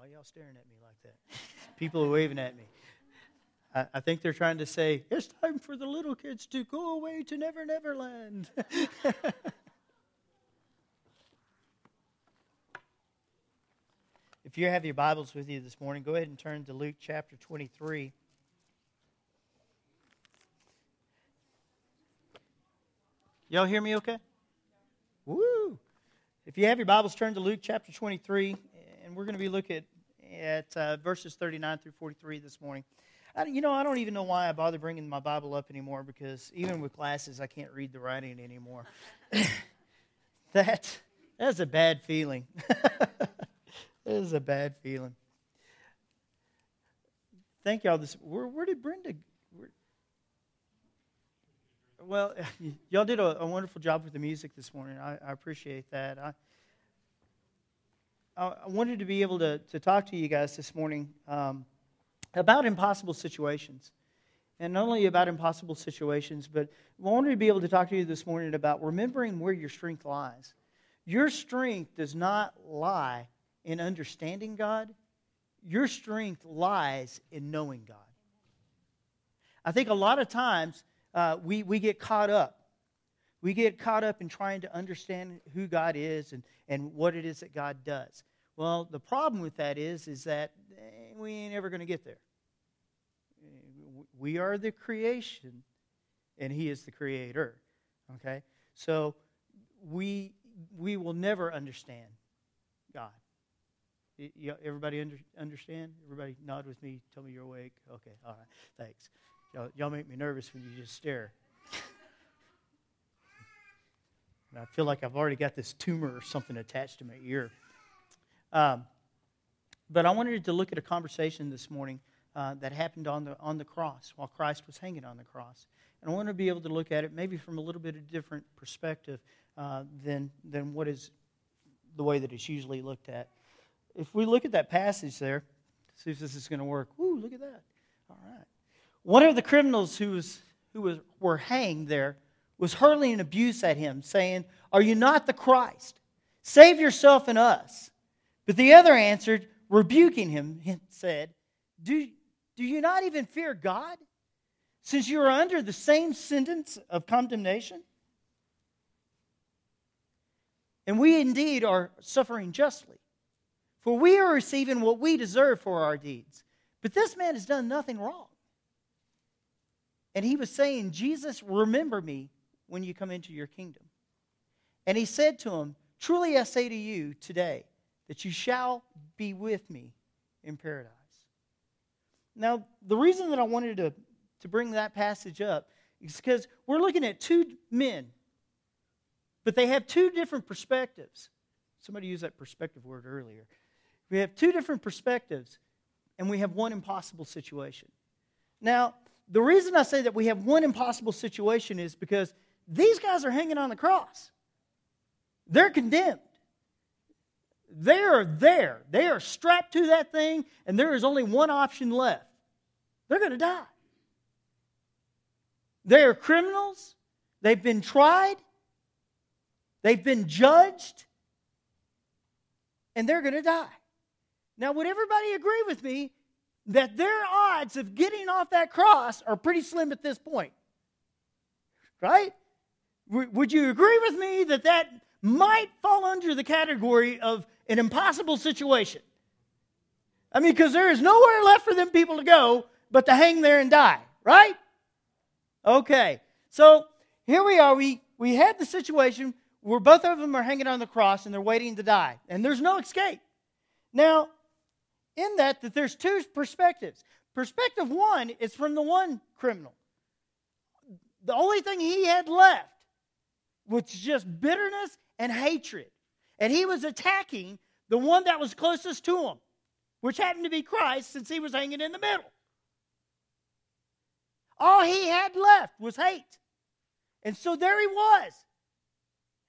Why y'all staring at me like that? People are waving at me. I, I think they're trying to say, it's time for the little kids to go away to Never Never Land. if you have your Bibles with you this morning, go ahead and turn to Luke chapter 23. Y'all hear me okay? Woo! If you have your Bibles, turn to Luke chapter 23, and we're going to be looking at, at uh, verses 39 through 43 this morning. I, you know, I don't even know why I bother bringing my Bible up anymore because even with glasses, I can't read the writing anymore. that that's a bad feeling. that is a bad feeling. Thank y'all. This where, where did Brenda well, y'all did a, a, wonderful job with the music this morning. I, I appreciate that. I, I wanted to be able to, to talk to you guys this morning um, about impossible situations. And not only about impossible situations, but I wanted to be able to talk to you this morning about remembering where your strength lies. Your strength does not lie in understanding God, your strength lies in knowing God. I think a lot of times uh, we, we get caught up. We get caught up in trying to understand who God is and, and what it is that God does. Well, the problem with that is, is that eh, we ain't ever going to get there. We are the creation, and He is the creator. Okay? So we, we will never understand God. everybody under, understand? Everybody nod with me. Tell me you're awake. Okay, all right. Thanks. Y'all, y'all make me nervous when you just stare. And I feel like I've already got this tumor or something attached to my ear. Um, but I wanted to look at a conversation this morning uh, that happened on the, on the cross while Christ was hanging on the cross. And I want to be able to look at it maybe from a little bit of a different perspective uh, than, than what is the way that it's usually looked at. If we look at that passage there, see if this is going to work. Ooh, look at that. All right. One of the criminals who, was, who was, were hanged there was hurling abuse at him, saying, Are you not the Christ? Save yourself and us. But the other answered, rebuking him, and said, Do, do you not even fear God, since you are under the same sentence of condemnation? And we indeed are suffering justly, for we are receiving what we deserve for our deeds. But this man has done nothing wrong. And he was saying, Jesus, remember me when you come into your kingdom. And he said to him, Truly I say to you today that you shall be with me in paradise. Now, the reason that I wanted to, to bring that passage up is because we're looking at two men, but they have two different perspectives. Somebody used that perspective word earlier. We have two different perspectives, and we have one impossible situation. Now, the reason I say that we have one impossible situation is because these guys are hanging on the cross. They're condemned. They are there. They are strapped to that thing, and there is only one option left. They're going to die. They are criminals. They've been tried. They've been judged. And they're going to die. Now, would everybody agree with me that their odds of getting off that cross are pretty slim at this point. Right? Would you agree with me that that might fall under the category of an impossible situation? I mean, because there is nowhere left for them people to go but to hang there and die, right? Okay, so here we are. We, we have the situation where both of them are hanging on the cross and they're waiting to die, and there's no escape. Now, in that that there's two perspectives. Perspective one is from the one criminal. The only thing he had left was just bitterness and hatred. And he was attacking the one that was closest to him, which happened to be Christ since he was hanging in the middle. All he had left was hate. And so there he was.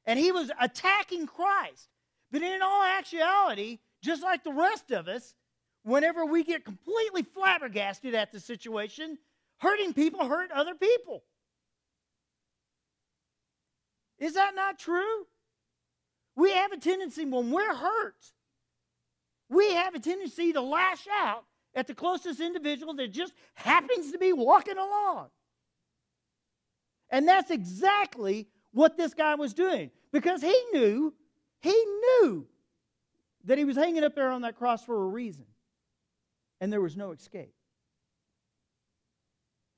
And he was attacking Christ. But in all actuality, just like the rest of us, whenever we get completely flabbergasted at the situation, hurting people hurt other people. Is that not true? We have a tendency when we're hurt, we have a tendency to lash out at the closest individual that just happens to be walking along. And that's exactly what this guy was doing because he knew, he knew that he was hanging up there on that cross for a reason. And there was no escape.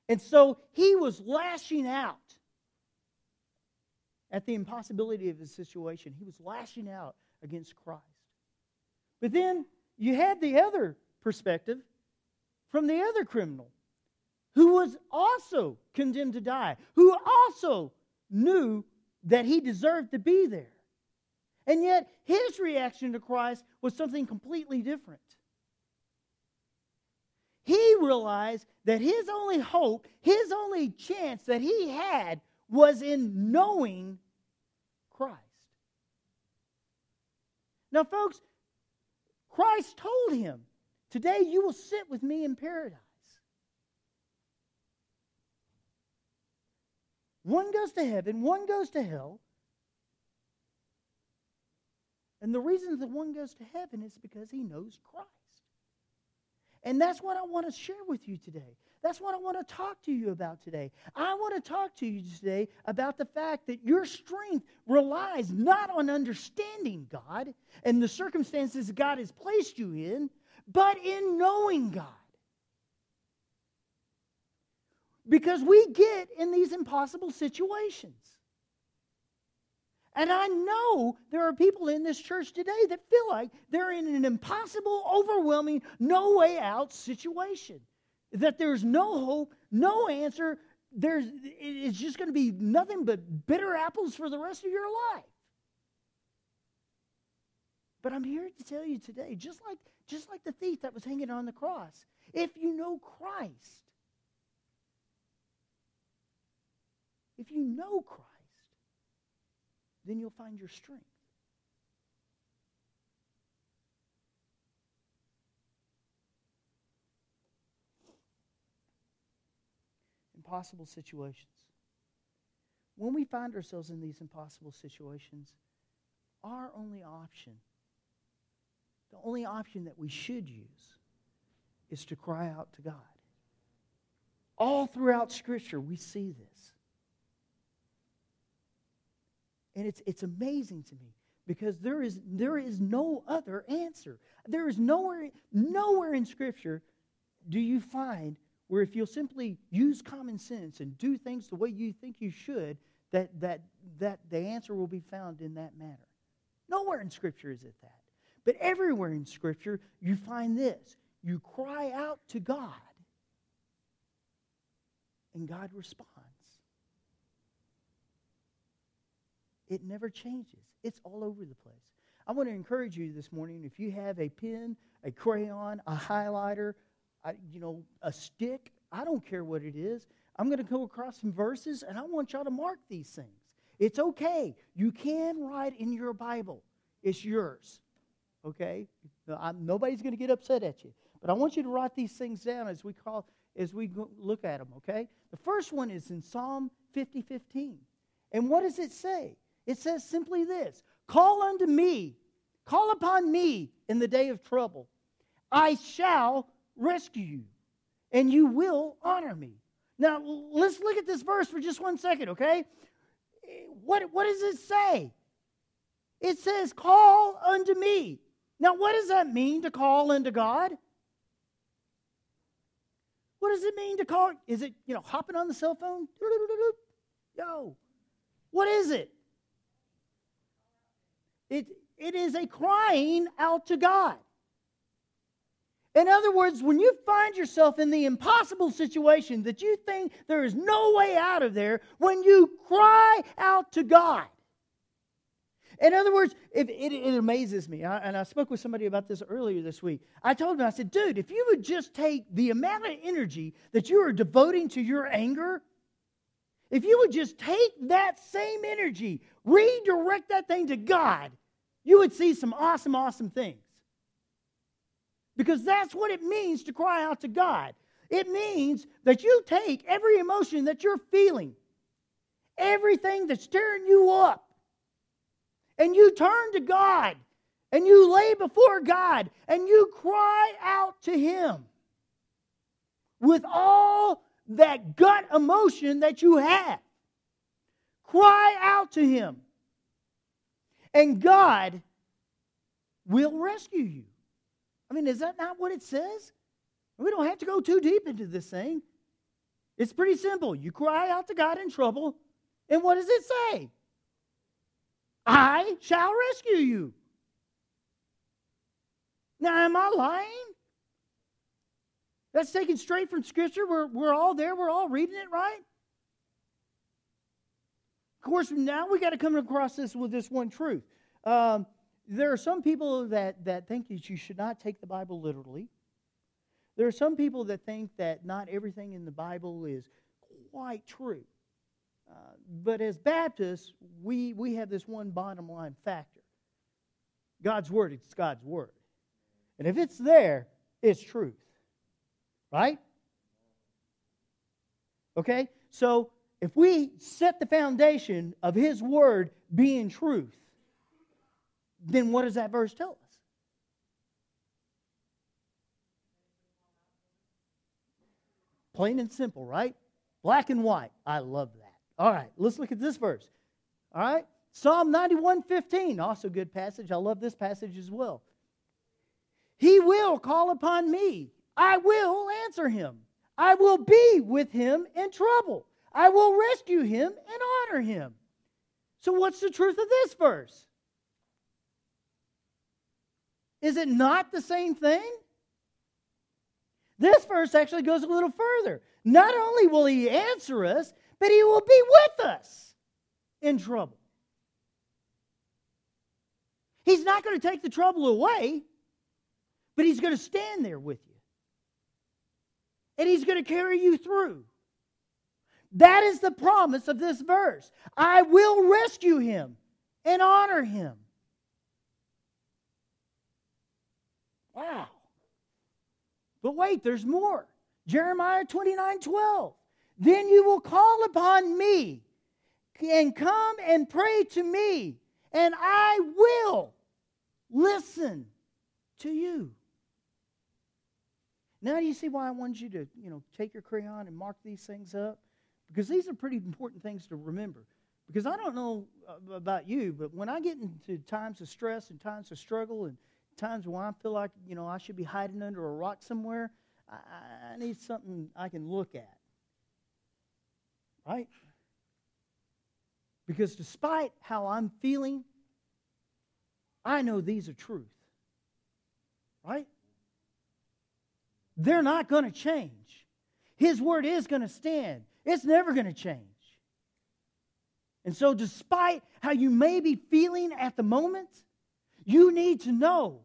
And so he was lashing out at the impossibility of his situation. He was lashing out against Christ. But then you had the other perspective from the other criminal who was also condemned to die, who also knew that he deserved to be there. And yet, his reaction to Christ was something completely different. He realized that his only hope, his only chance that he had was in knowing Christ. Now, folks, Christ told him, Today you will sit with me in paradise. One goes to heaven, one goes to hell. And the reason that one goes to heaven is because he knows Christ. And that's what I want to share with you today. That's what I want to talk to you about today. I want to talk to you today about the fact that your strength relies not on understanding God and the circumstances God has placed you in, but in knowing God. Because we get in these impossible situations. And I know there are people in this church today that feel like they're in an impossible, overwhelming, no way out situation. That there's no hope, no answer. There's, it's just going to be nothing but bitter apples for the rest of your life. But I'm here to tell you today, just like, just like the thief that was hanging on the cross, if you know Christ, if you know Christ, then you'll find your strength. Impossible situations. When we find ourselves in these impossible situations, our only option, the only option that we should use, is to cry out to God. All throughout Scripture, we see this. And it's, it's amazing to me because there is, there is no other answer. There is nowhere, nowhere in Scripture do you find where if you'll simply use common sense and do things the way you think you should, that, that, that the answer will be found in that manner. Nowhere in Scripture is it that. But everywhere in Scripture, you find this you cry out to God, and God responds. It never changes. It's all over the place. I want to encourage you this morning if you have a pen, a crayon, a highlighter, you know, a stick, I don't care what it is. I'm going to go across some verses and I want y'all to mark these things. It's okay. You can write in your Bible. It's yours. Okay? I'm, nobody's going to get upset at you. But I want you to write these things down as we call as we look at them, okay? The first one is in Psalm 50, 15. And what does it say? It says simply this Call unto me, call upon me in the day of trouble. I shall rescue you, and you will honor me. Now, let's look at this verse for just one second, okay? What, what does it say? It says, Call unto me. Now, what does that mean to call unto God? What does it mean to call? Is it, you know, hopping on the cell phone? Yo. What is it? It, it is a crying out to God. In other words, when you find yourself in the impossible situation that you think there is no way out of there, when you cry out to God. In other words, if, it, it, amazes me, I, and I spoke with somebody about this earlier this week. I told him, I said, dude, if you would just take the amount of energy that you are devoting to your anger, if you would just take that same energy, redirect that thing to God, you would see some awesome, awesome things. Because that's what it means to cry out to God. It means that you take every emotion that you're feeling, everything that's stirring you up, and you turn to God and you lay before God and you cry out to Him with all that gut emotion that you have. Cry out to Him. And God will rescue you. I mean, is that not what it says? We don't have to go too deep into this thing. It's pretty simple. You cry out to God in trouble, and what does it say? I shall rescue you. Now, am I lying? That's taken straight from Scripture. We're, we're all there. We're all reading it, right? Of course, now we got to come across this with this one truth. Um, there are some people that, that think that you should not take the Bible literally. There are some people that think that not everything in the Bible is quite true. Uh, but as Baptists, we, we have this one bottom line factor God's Word, it's God's Word. And if it's there, it's truth. Right? Okay? So if we set the foundation of His Word being truth, then what does that verse tell us? Plain and simple, right? Black and white. I love that. All right, let's look at this verse. All right? Psalm 91 15, also good passage. I love this passage as well. He will call upon me. I will answer him. I will be with him in trouble. I will rescue him and honor him. So, what's the truth of this verse? Is it not the same thing? This verse actually goes a little further. Not only will he answer us, but he will be with us in trouble. He's not going to take the trouble away, but he's going to stand there with you. And he's going to carry you through. That is the promise of this verse. I will rescue him and honor him. Wow. But wait, there's more. Jeremiah 29 12. Then you will call upon me and come and pray to me, and I will listen to you. Now do you see why I wanted you to, you know, take your crayon and mark these things up? Because these are pretty important things to remember. Because I don't know uh, about you, but when I get into times of stress and times of struggle and times when I feel like, you know, I should be hiding under a rock somewhere, I, I need something I can look at. Right? Because despite how I'm feeling, I know these are truth. Right? They're not going to change. His word is going to stand, it's never going to change. And so, despite how you may be feeling at the moment, you need to know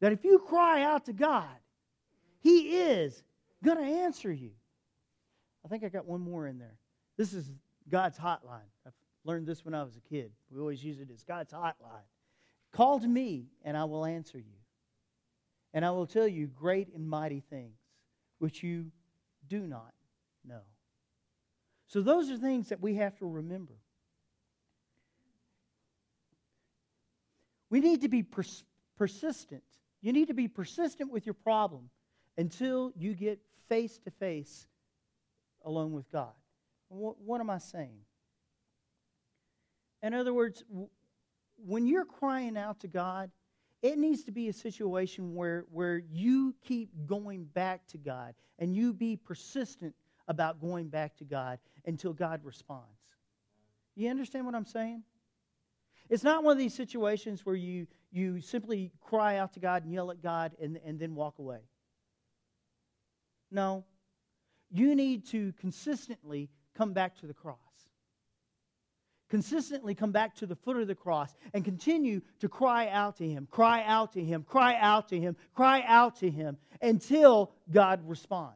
that if you cry out to God, He is going to answer you. I think I got one more in there. This is God's hotline. I've learned this when I was a kid. We always use it as God's hotline. Call to me, and I will answer you. And I will tell you great and mighty things which you do not know. So, those are things that we have to remember. We need to be pers- persistent. You need to be persistent with your problem until you get face to face alone with God. What, what am I saying? In other words, when you're crying out to God, it needs to be a situation where, where you keep going back to God and you be persistent about going back to God until God responds. You understand what I'm saying? It's not one of these situations where you, you simply cry out to God and yell at God and, and then walk away. No. You need to consistently come back to the cross. Consistently come back to the foot of the cross and continue to cry out to Him, cry out to Him, cry out to Him, cry out to Him until God responds.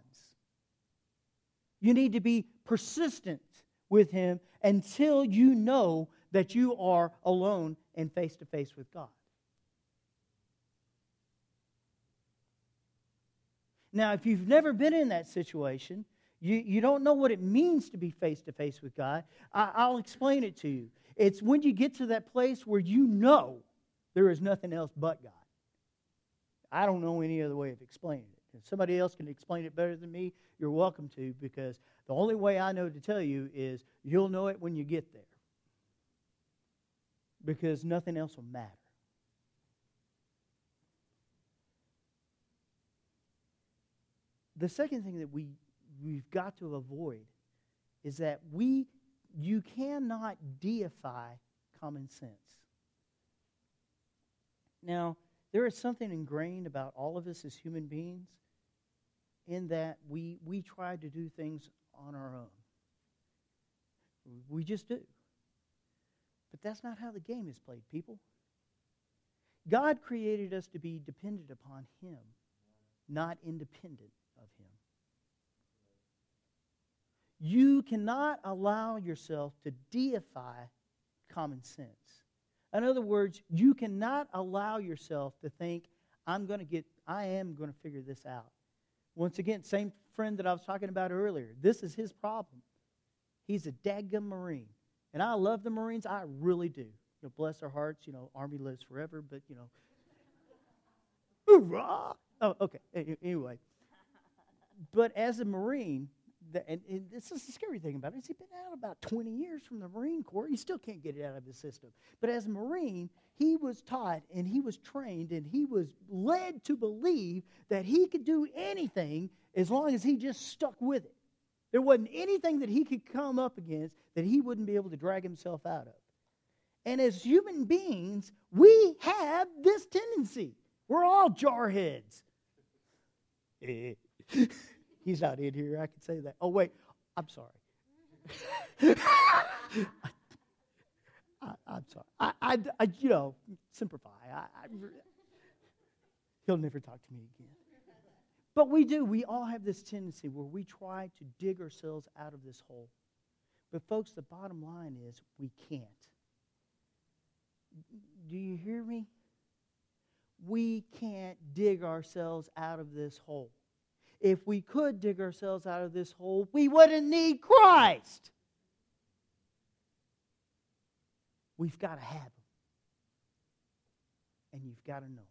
You need to be persistent with Him until you know that you are alone and face to face with God. Now, if you've never been in that situation, you, you don't know what it means to be face to face with God. I, I'll explain it to you. It's when you get to that place where you know There is nothing else but God. I don't know any other way of explaining it. If somebody else can explain it better than me, you're welcome to, because the only way I know to tell you is you'll know it when you get there. Because nothing else will matter. The second thing that we, we've got to avoid is that we you cannot deify common sense. Now, there is something ingrained about all of us as human beings in that we, we try to do things on our own. We just do. But that's not how the game is played, people. God created us to be dependent upon Him, not independent of Him. You cannot allow yourself to deify common sense. In other words, you cannot allow yourself to think, I'm going to get, I am going to figure this out. Once again, same friend that I was talking about earlier. This is his problem. He's a dadgum Marine. And I love the Marines. I really do. You know, bless their hearts. You know, Army lives forever, but, you know. Hoorah! Oh, okay. Anyway. But as a Marine, the, and, and, this is the scary thing about it. He's been out about 20 years from the Marine Corps. He still can't get it out of his system. But as a Marine, he was taught and he was trained and he was led to believe that he could do anything as long as he just stuck with it. There wasn't anything that he could come up against that he wouldn't be able to drag himself out of. And as human beings, we have this tendency. We're all jarheads. Eh. He's not in here. I can say that. Oh, wait. I'm sorry. I, am sorry. I, I, I, you know, simplify. I, I, he'll never talk to me again. But we do. We all have this tendency where we try to dig ourselves out of this hole. But, folks, the bottom line is we can't. Do you hear me? We can't dig ourselves out of this hole if we could dig ourselves out of this hole, we wouldn't need Christ. We've got to have Him. And you've got to know Him.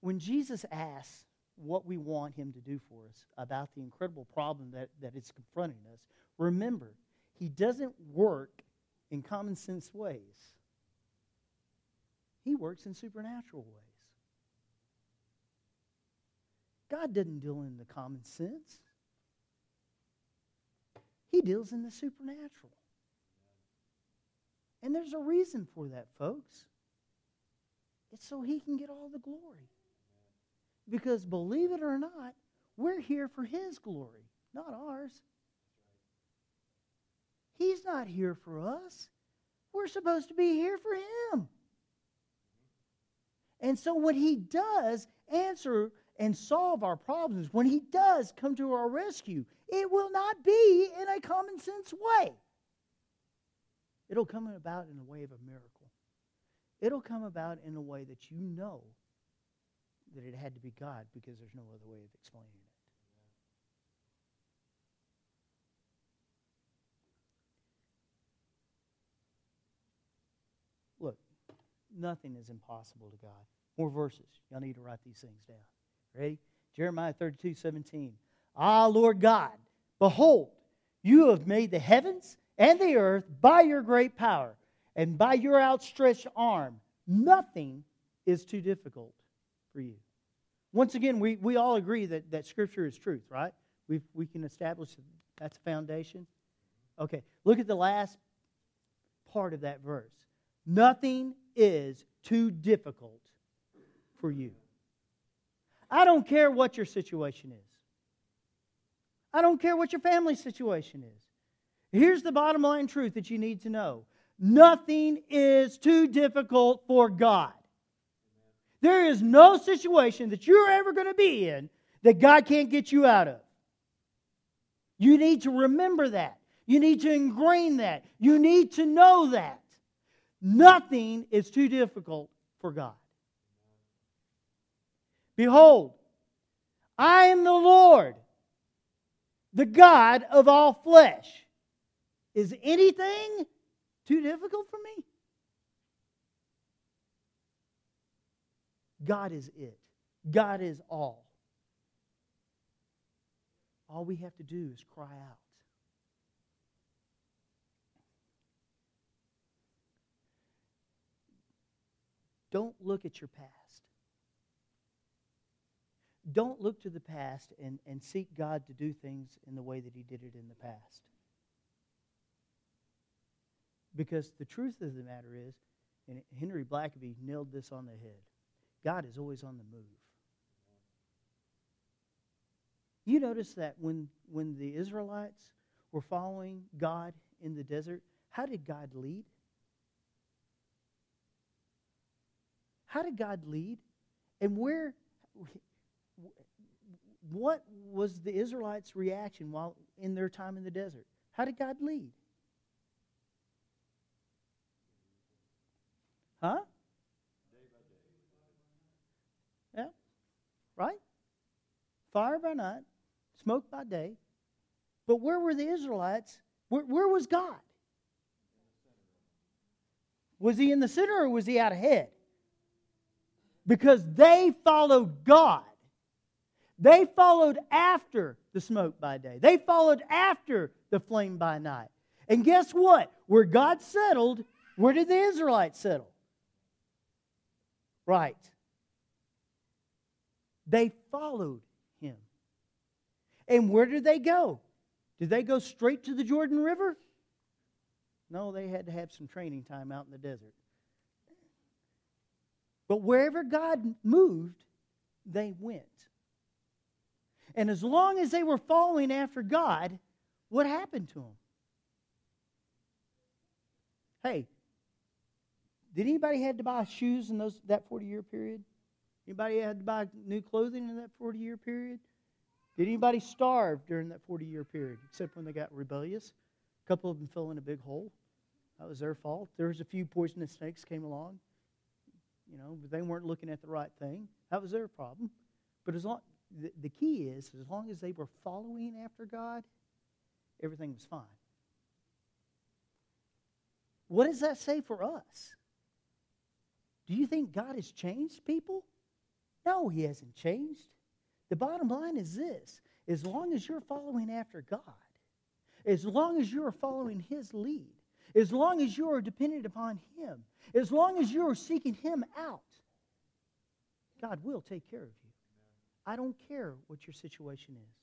When Jesus asks what we want Him to do for us about the incredible problem that, that is confronting us, remember, He doesn't work in common sense ways, He works in supernatural ways. God doesn't deal in the common sense. He deals in the supernatural. And there's a reason for that, folks. It's so he can get all the glory. Because believe it or not, we're here for his glory, not ours. He's not here for us. We're supposed to be here for him. And so when he does answer and solve our problems, when He does come to our rescue, it will not be in a common sense way. It'll come about in the way of a miracle. It'll come about in a way that you know that it had to be God because there's no other way of explaining it. Look, nothing is impossible to God. More verses. Y'all need to write these things down. Ready? Jeremiah 32 17. Ah, Lord God, behold, you have made the heavens and the earth by your great power and by your outstretched arm. Nothing is too difficult for you. Once again, we, we all agree that, that Scripture is truth, right? we we can establish that's a foundation. Okay, look at the last part of that verse. Nothing is too difficult for you. I don't care what your situation is. I don't care what your family situation is. Here's the bottom line truth that you need to know nothing is too difficult for God. There is no situation that you're ever going to be in that God can't get you out of. You need to remember that. You need to ingrain that. You need to know that. Nothing is too difficult for God. Behold, I am the Lord, the God of all flesh. Is anything too difficult for me? God is it. God is all. All we have to do is cry out. Don't look at your past. Don't look to the past and, and seek God to do things in the way that He did it in the past. Because the truth of the matter is, and Henry Blackaby nailed this on the head God is always on the move. You notice that when, when the Israelites were following God in the desert, how did God lead? How did God lead? And where, what was the Israelites' reaction while in their time in the desert? How did God lead? Huh? Yeah. Right? Fire by night, smoke by day. But where were the Israelites? Where, where was God? Was he in the center or was he out ahead? Because they followed God. They followed after the smoke by day. They followed after the flame by night. And guess what? Where God settled, where did the Israelites settle? Right. They followed him. And where did they go? Did they go straight to the Jordan River? No, they had to have some training time out in the desert. But wherever God moved, they went. And as long as they were following after God, what happened to them? Hey, did anybody had to buy shoes in those that 40 year period? Anybody had to buy new clothing in that 40 year period? Did anybody starve during that 40 year period, except when they got rebellious? A couple of them fell in a big hole. That was their fault. There was a few poisonous snakes came along. You know, but they weren't looking at the right thing. That was their problem. But as long the, the key is as long as they were following after God, everything was fine. What does that say for us? Do you think God has changed people? No, He hasn't changed. The bottom line is this as long as you're following after God, as long as you are following His lead, as long as you are dependent upon Him, as long as you are seeking Him out, God will take care of you. I don't care what your situation is.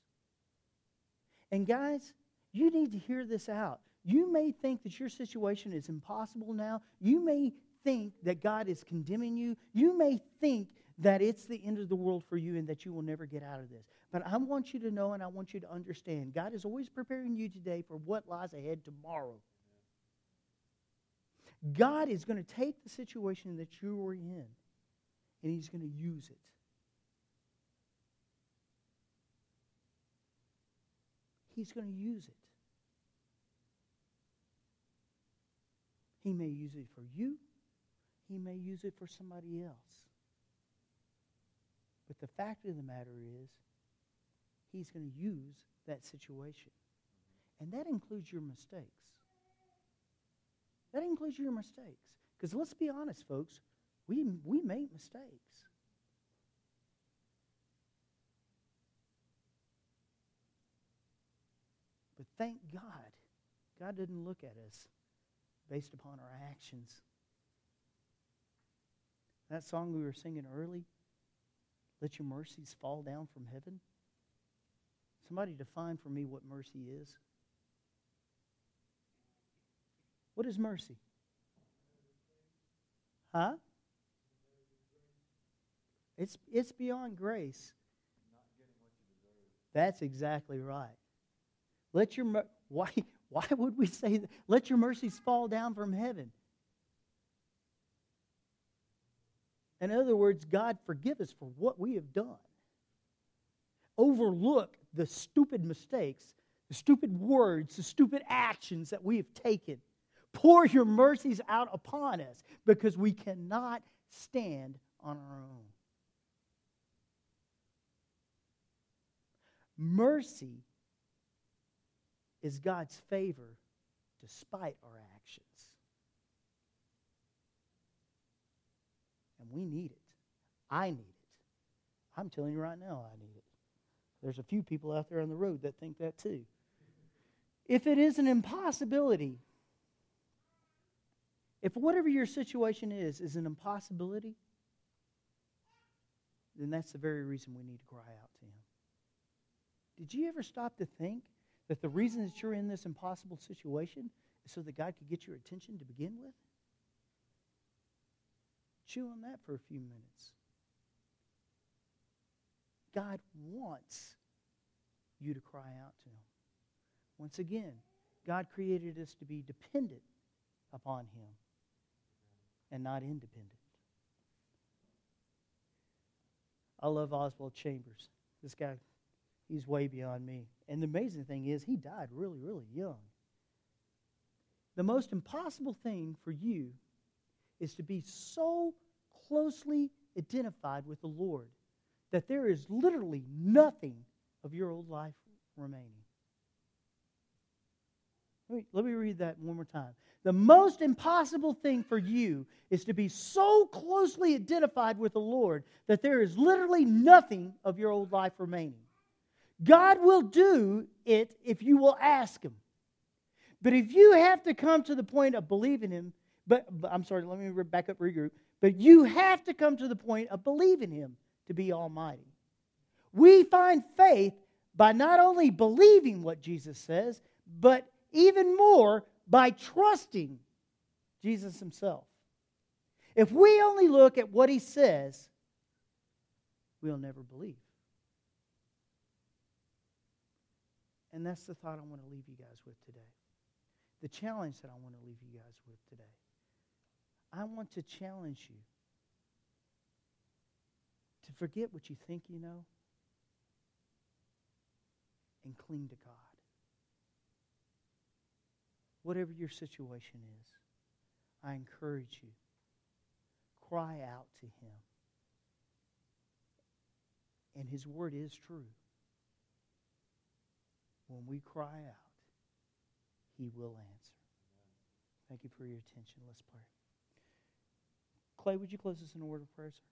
And guys, you need to hear this out. You may think that your situation is impossible now. You may think that God is condemning you. You may think that it's the end of the world for you and that you will never get out of this. But I want you to know and I want you to understand God is always preparing you today for what lies ahead tomorrow. God is going to take the situation that you are in and He's going to use it. He's going to use it. He may use it for you. He may use it for somebody else. But the fact of the matter is, He's going to use that situation. And that includes your mistakes. That includes your mistakes. Because let's be honest, folks, we, we make mistakes. Thank God, God didn't look at us based upon our actions. That song we were singing early, Let Your Mercies Fall Down from Heaven. Somebody define for me what mercy is. What is mercy? Huh? It's, it's beyond grace. That's exactly right. Let your why why would we say that? Let your mercies fall down from heaven. In other words, God forgive us for what we have done. Overlook the stupid mistakes, the stupid words, the stupid actions that we have taken. Pour your mercies out upon us because we cannot stand on our own. Mercy is God's favor despite our actions. And we need it. I need it. I'm telling you right now, I need it. There's a few people out there on the road that think that too. If it is an impossibility, if whatever your situation is is an impossibility, then that's the very reason we need to cry out to Him. Did you ever stop to think that the reason that you're in this impossible situation is so that God could get your attention to begin with? Chew on that for a few minutes. God wants you to cry out to Him. Once again, God created us to be dependent upon Him and not independent. I love Oswald Chambers. This guy, he's way beyond me. And the amazing thing is, he died really, really young. The most impossible thing for you is to be so closely identified with the Lord that there is literally nothing of your old life remaining. Let me, let me read that one more time. The most impossible thing for you is to be so closely identified with the Lord that there is literally nothing of your old life remaining. God will do it if you will ask Him. But if you have to come to the point of believing Him, but, but I'm sorry, let me back up, regroup. But you have to come to the point of believing Him to be Almighty. We find faith by not only believing what Jesus says, but even more by trusting Jesus Himself. If we only look at what He says, we'll never believe. And that's the thought I want to leave you guys with today. The challenge that I want to leave you guys with today. I want to challenge you to forget what you think you know and cling to God. Whatever your situation is, I encourage you, cry out to Him. And His word is true. When we cry out, He will answer. Thank you for your attention. Let's pray. Clay, would you close us in a word of prayer, sir?